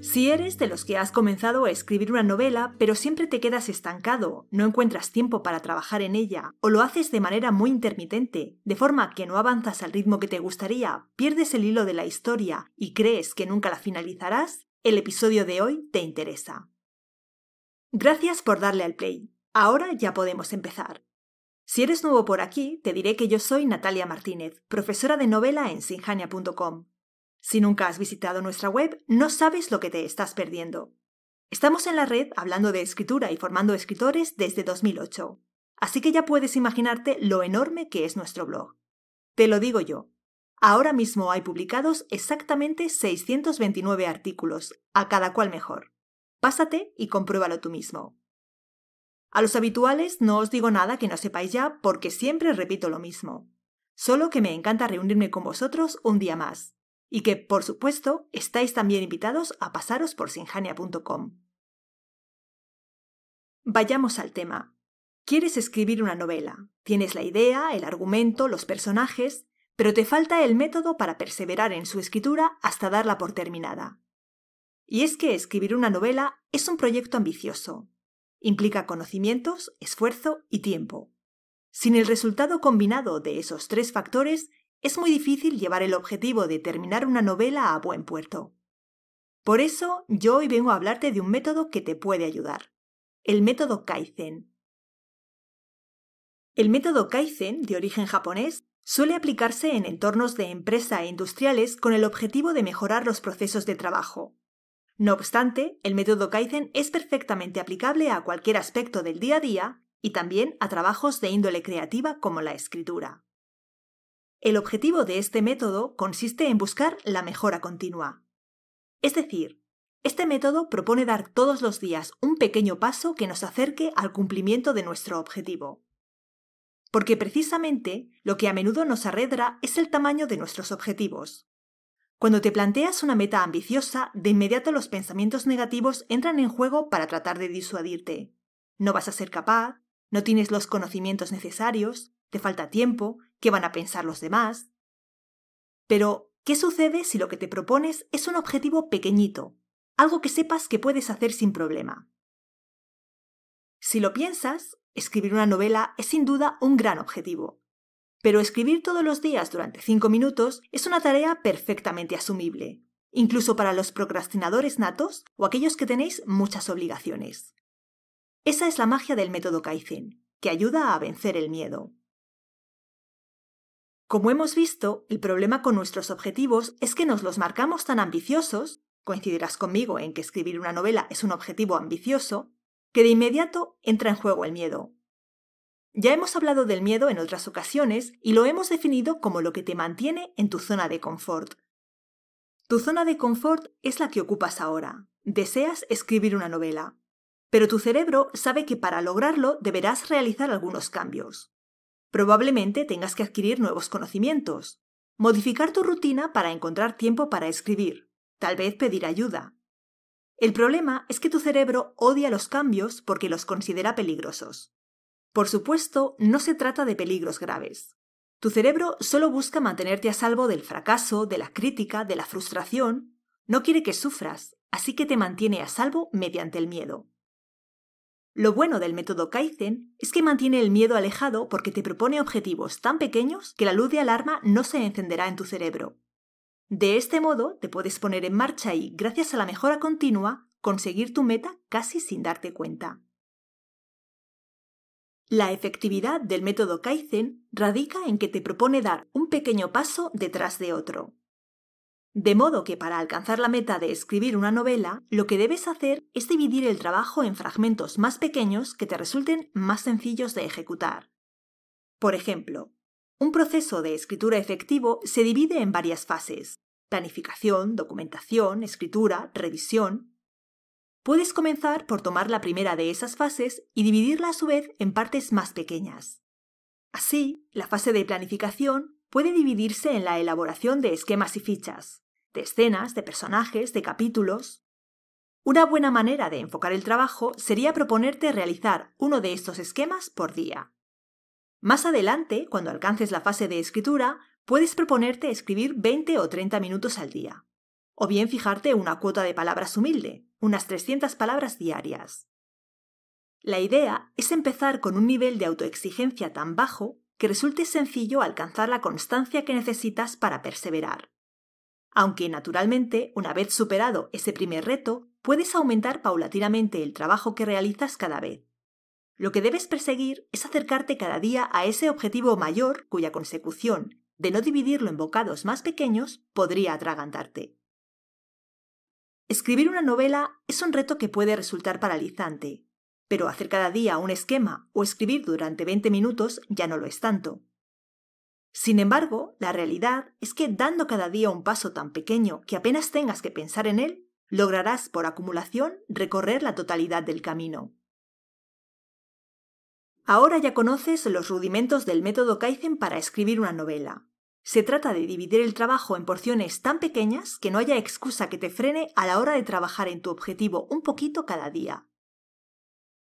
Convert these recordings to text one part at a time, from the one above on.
Si eres de los que has comenzado a escribir una novela pero siempre te quedas estancado, no encuentras tiempo para trabajar en ella o lo haces de manera muy intermitente, de forma que no avanzas al ritmo que te gustaría, pierdes el hilo de la historia y crees que nunca la finalizarás, el episodio de hoy te interesa. Gracias por darle al play. Ahora ya podemos empezar. Si eres nuevo por aquí, te diré que yo soy Natalia Martínez, profesora de novela en sinjania.com. Si nunca has visitado nuestra web, no sabes lo que te estás perdiendo. Estamos en la red hablando de escritura y formando escritores desde 2008, así que ya puedes imaginarte lo enorme que es nuestro blog. Te lo digo yo. Ahora mismo hay publicados exactamente 629 artículos, a cada cual mejor. Pásate y compruébalo tú mismo. A los habituales no os digo nada que no sepáis ya porque siempre repito lo mismo. Solo que me encanta reunirme con vosotros un día más y que, por supuesto, estáis también invitados a pasaros por sinjania.com. Vayamos al tema. Quieres escribir una novela, tienes la idea, el argumento, los personajes, pero te falta el método para perseverar en su escritura hasta darla por terminada. Y es que escribir una novela es un proyecto ambicioso. Implica conocimientos, esfuerzo y tiempo. Sin el resultado combinado de esos tres factores, es muy difícil llevar el objetivo de terminar una novela a buen puerto. Por eso yo hoy vengo a hablarte de un método que te puede ayudar, el método Kaizen. El método Kaizen, de origen japonés, suele aplicarse en entornos de empresa e industriales con el objetivo de mejorar los procesos de trabajo. No obstante, el método Kaizen es perfectamente aplicable a cualquier aspecto del día a día y también a trabajos de índole creativa como la escritura. El objetivo de este método consiste en buscar la mejora continua. Es decir, este método propone dar todos los días un pequeño paso que nos acerque al cumplimiento de nuestro objetivo. Porque precisamente lo que a menudo nos arredra es el tamaño de nuestros objetivos. Cuando te planteas una meta ambiciosa, de inmediato los pensamientos negativos entran en juego para tratar de disuadirte. No vas a ser capaz, no tienes los conocimientos necesarios, te falta tiempo, qué van a pensar los demás. Pero, ¿qué sucede si lo que te propones es un objetivo pequeñito, algo que sepas que puedes hacer sin problema? Si lo piensas, escribir una novela es sin duda un gran objetivo. Pero escribir todos los días durante cinco minutos es una tarea perfectamente asumible, incluso para los procrastinadores natos o aquellos que tenéis muchas obligaciones. Esa es la magia del método Kaizen, que ayuda a vencer el miedo. Como hemos visto, el problema con nuestros objetivos es que nos los marcamos tan ambiciosos, coincidirás conmigo en que escribir una novela es un objetivo ambicioso, que de inmediato entra en juego el miedo. Ya hemos hablado del miedo en otras ocasiones y lo hemos definido como lo que te mantiene en tu zona de confort. Tu zona de confort es la que ocupas ahora. Deseas escribir una novela. Pero tu cerebro sabe que para lograrlo deberás realizar algunos cambios. Probablemente tengas que adquirir nuevos conocimientos, modificar tu rutina para encontrar tiempo para escribir, tal vez pedir ayuda. El problema es que tu cerebro odia los cambios porque los considera peligrosos. Por supuesto, no se trata de peligros graves. Tu cerebro solo busca mantenerte a salvo del fracaso, de la crítica, de la frustración. No quiere que sufras, así que te mantiene a salvo mediante el miedo. Lo bueno del método Kaizen es que mantiene el miedo alejado porque te propone objetivos tan pequeños que la luz de alarma no se encenderá en tu cerebro. De este modo te puedes poner en marcha y, gracias a la mejora continua, conseguir tu meta casi sin darte cuenta. La efectividad del método Kaizen radica en que te propone dar un pequeño paso detrás de otro. De modo que para alcanzar la meta de escribir una novela, lo que debes hacer es dividir el trabajo en fragmentos más pequeños que te resulten más sencillos de ejecutar. Por ejemplo, un proceso de escritura efectivo se divide en varias fases. Planificación, documentación, escritura, revisión. Puedes comenzar por tomar la primera de esas fases y dividirla a su vez en partes más pequeñas. Así, la fase de planificación puede dividirse en la elaboración de esquemas y fichas, de escenas, de personajes, de capítulos. Una buena manera de enfocar el trabajo sería proponerte realizar uno de estos esquemas por día. Más adelante, cuando alcances la fase de escritura, puedes proponerte escribir 20 o 30 minutos al día. o bien fijarte una cuota de palabras humilde, unas 300 palabras diarias. La idea es empezar con un nivel de autoexigencia tan bajo que resulte sencillo alcanzar la constancia que necesitas para perseverar. Aunque, naturalmente, una vez superado ese primer reto, puedes aumentar paulatinamente el trabajo que realizas cada vez. Lo que debes perseguir es acercarte cada día a ese objetivo mayor cuya consecución, de no dividirlo en bocados más pequeños, podría atragantarte. Escribir una novela es un reto que puede resultar paralizante, pero hacer cada día un esquema o escribir durante 20 minutos ya no lo es tanto. Sin embargo, la realidad es que dando cada día un paso tan pequeño que apenas tengas que pensar en él, lograrás por acumulación recorrer la totalidad del camino. Ahora ya conoces los rudimentos del método Kaizen para escribir una novela. Se trata de dividir el trabajo en porciones tan pequeñas que no haya excusa que te frene a la hora de trabajar en tu objetivo un poquito cada día.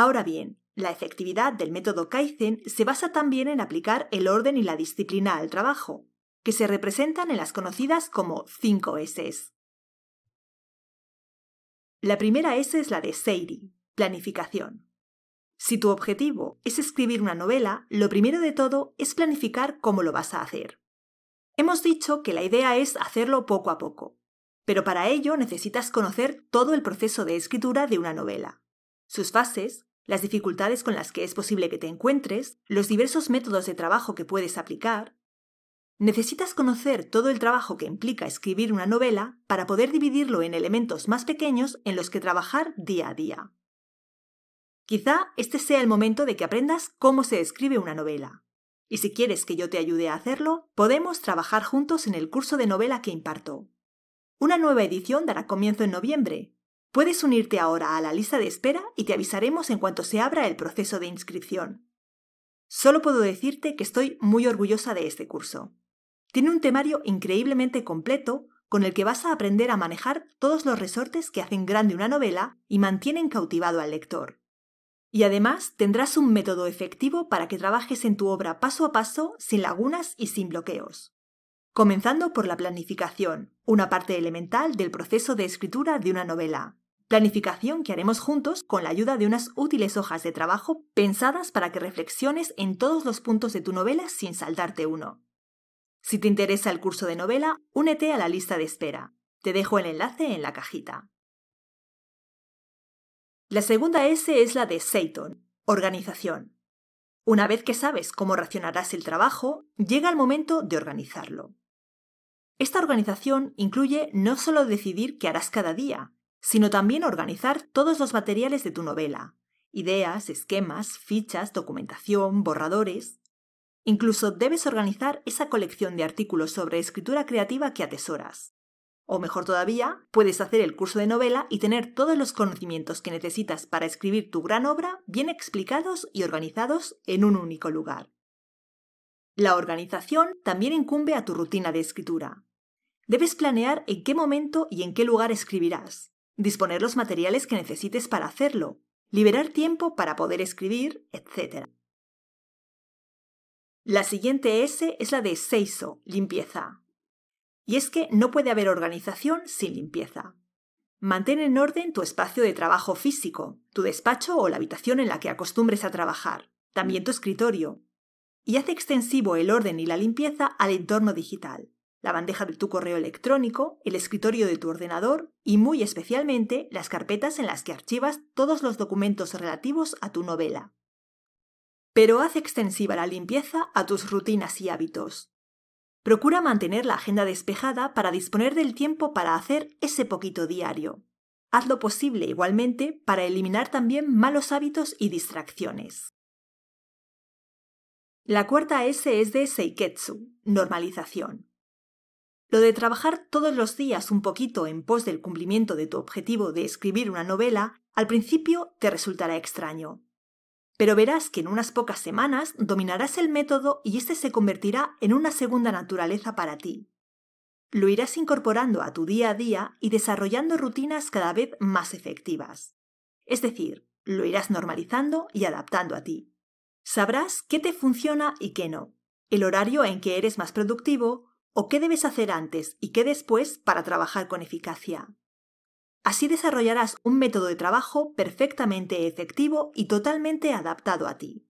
Ahora bien, la efectividad del método Kaizen se basa también en aplicar el orden y la disciplina al trabajo, que se representan en las conocidas como 5 S. La primera S es la de Seiri, planificación. Si tu objetivo es escribir una novela, lo primero de todo es planificar cómo lo vas a hacer. Hemos dicho que la idea es hacerlo poco a poco, pero para ello necesitas conocer todo el proceso de escritura de una novela, sus fases, las dificultades con las que es posible que te encuentres, los diversos métodos de trabajo que puedes aplicar. Necesitas conocer todo el trabajo que implica escribir una novela para poder dividirlo en elementos más pequeños en los que trabajar día a día. Quizá este sea el momento de que aprendas cómo se escribe una novela. Y si quieres que yo te ayude a hacerlo, podemos trabajar juntos en el curso de novela que imparto. Una nueva edición dará comienzo en noviembre. Puedes unirte ahora a la lista de espera y te avisaremos en cuanto se abra el proceso de inscripción. Solo puedo decirte que estoy muy orgullosa de este curso. Tiene un temario increíblemente completo con el que vas a aprender a manejar todos los resortes que hacen grande una novela y mantienen cautivado al lector. Y además tendrás un método efectivo para que trabajes en tu obra paso a paso, sin lagunas y sin bloqueos. Comenzando por la planificación, una parte elemental del proceso de escritura de una novela. Planificación que haremos juntos con la ayuda de unas útiles hojas de trabajo pensadas para que reflexiones en todos los puntos de tu novela sin saltarte uno. Si te interesa el curso de novela, únete a la lista de espera. Te dejo el enlace en la cajita. La segunda S es la de Seiton, organización. Una vez que sabes cómo racionarás el trabajo, llega el momento de organizarlo. Esta organización incluye no solo decidir qué harás cada día, sino también organizar todos los materiales de tu novela, ideas, esquemas, fichas, documentación, borradores. Incluso debes organizar esa colección de artículos sobre escritura creativa que atesoras. O mejor todavía, puedes hacer el curso de novela y tener todos los conocimientos que necesitas para escribir tu gran obra bien explicados y organizados en un único lugar. La organización también incumbe a tu rutina de escritura. Debes planear en qué momento y en qué lugar escribirás, disponer los materiales que necesites para hacerlo, liberar tiempo para poder escribir, etc. La siguiente S es la de Seiso, limpieza. Y es que no puede haber organización sin limpieza. Mantén en orden tu espacio de trabajo físico, tu despacho o la habitación en la que acostumbres a trabajar, también tu escritorio. Y haz extensivo el orden y la limpieza al entorno digital, la bandeja de tu correo electrónico, el escritorio de tu ordenador y muy especialmente las carpetas en las que archivas todos los documentos relativos a tu novela. Pero haz extensiva la limpieza a tus rutinas y hábitos. Procura mantener la agenda despejada para disponer del tiempo para hacer ese poquito diario. Haz lo posible igualmente para eliminar también malos hábitos y distracciones. La cuarta S es de Seiketsu, normalización. Lo de trabajar todos los días un poquito en pos del cumplimiento de tu objetivo de escribir una novela, al principio te resultará extraño pero verás que en unas pocas semanas dominarás el método y este se convertirá en una segunda naturaleza para ti. Lo irás incorporando a tu día a día y desarrollando rutinas cada vez más efectivas. Es decir, lo irás normalizando y adaptando a ti. Sabrás qué te funciona y qué no, el horario en que eres más productivo, o qué debes hacer antes y qué después para trabajar con eficacia. Así desarrollarás un método de trabajo perfectamente efectivo y totalmente adaptado a ti.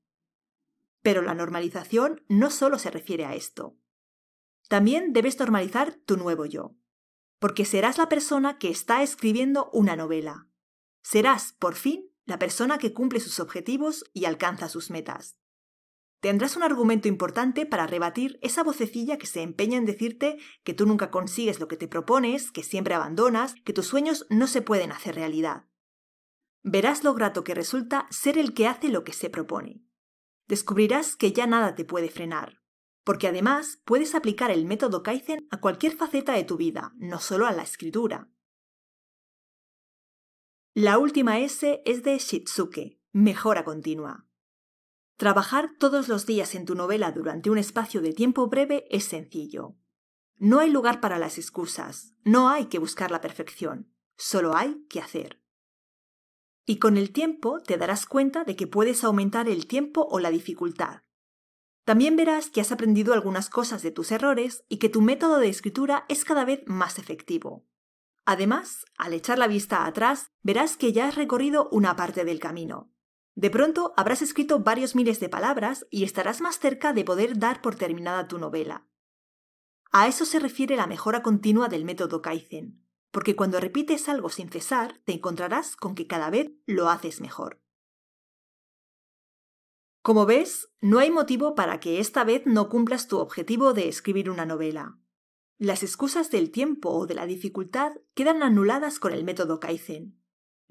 Pero la normalización no solo se refiere a esto. También debes normalizar tu nuevo yo, porque serás la persona que está escribiendo una novela. Serás, por fin, la persona que cumple sus objetivos y alcanza sus metas. Tendrás un argumento importante para rebatir esa vocecilla que se empeña en decirte que tú nunca consigues lo que te propones, que siempre abandonas, que tus sueños no se pueden hacer realidad. Verás lo grato que resulta ser el que hace lo que se propone. Descubrirás que ya nada te puede frenar, porque además puedes aplicar el método Kaizen a cualquier faceta de tu vida, no solo a la escritura. La última S es de Shitsuke, mejora continua. Trabajar todos los días en tu novela durante un espacio de tiempo breve es sencillo. No hay lugar para las excusas, no hay que buscar la perfección, solo hay que hacer. Y con el tiempo te darás cuenta de que puedes aumentar el tiempo o la dificultad. También verás que has aprendido algunas cosas de tus errores y que tu método de escritura es cada vez más efectivo. Además, al echar la vista atrás, verás que ya has recorrido una parte del camino. De pronto habrás escrito varios miles de palabras y estarás más cerca de poder dar por terminada tu novela. A eso se refiere la mejora continua del método Kaizen, porque cuando repites algo sin cesar, te encontrarás con que cada vez lo haces mejor. Como ves, no hay motivo para que esta vez no cumplas tu objetivo de escribir una novela. Las excusas del tiempo o de la dificultad quedan anuladas con el método Kaizen.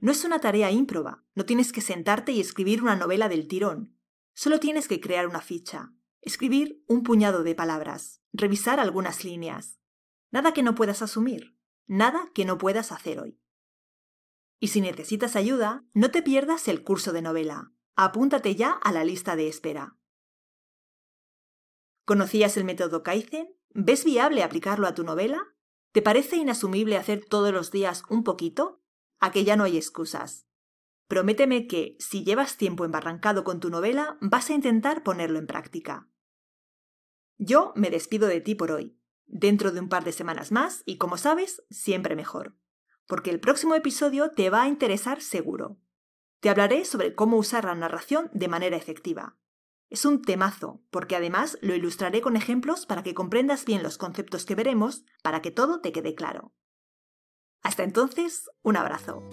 No es una tarea ímproba, no tienes que sentarte y escribir una novela del tirón. Solo tienes que crear una ficha, escribir un puñado de palabras, revisar algunas líneas. Nada que no puedas asumir, nada que no puedas hacer hoy. Y si necesitas ayuda, no te pierdas el curso de novela. Apúntate ya a la lista de espera. ¿Conocías el método Kaizen? ¿Ves viable aplicarlo a tu novela? ¿Te parece inasumible hacer todos los días un poquito? A que ya no hay excusas. Prométeme que, si llevas tiempo embarrancado con tu novela, vas a intentar ponerlo en práctica. Yo me despido de ti por hoy. Dentro de un par de semanas más, y como sabes, siempre mejor. Porque el próximo episodio te va a interesar seguro. Te hablaré sobre cómo usar la narración de manera efectiva. Es un temazo, porque además lo ilustraré con ejemplos para que comprendas bien los conceptos que veremos, para que todo te quede claro. Hasta entonces, un abrazo.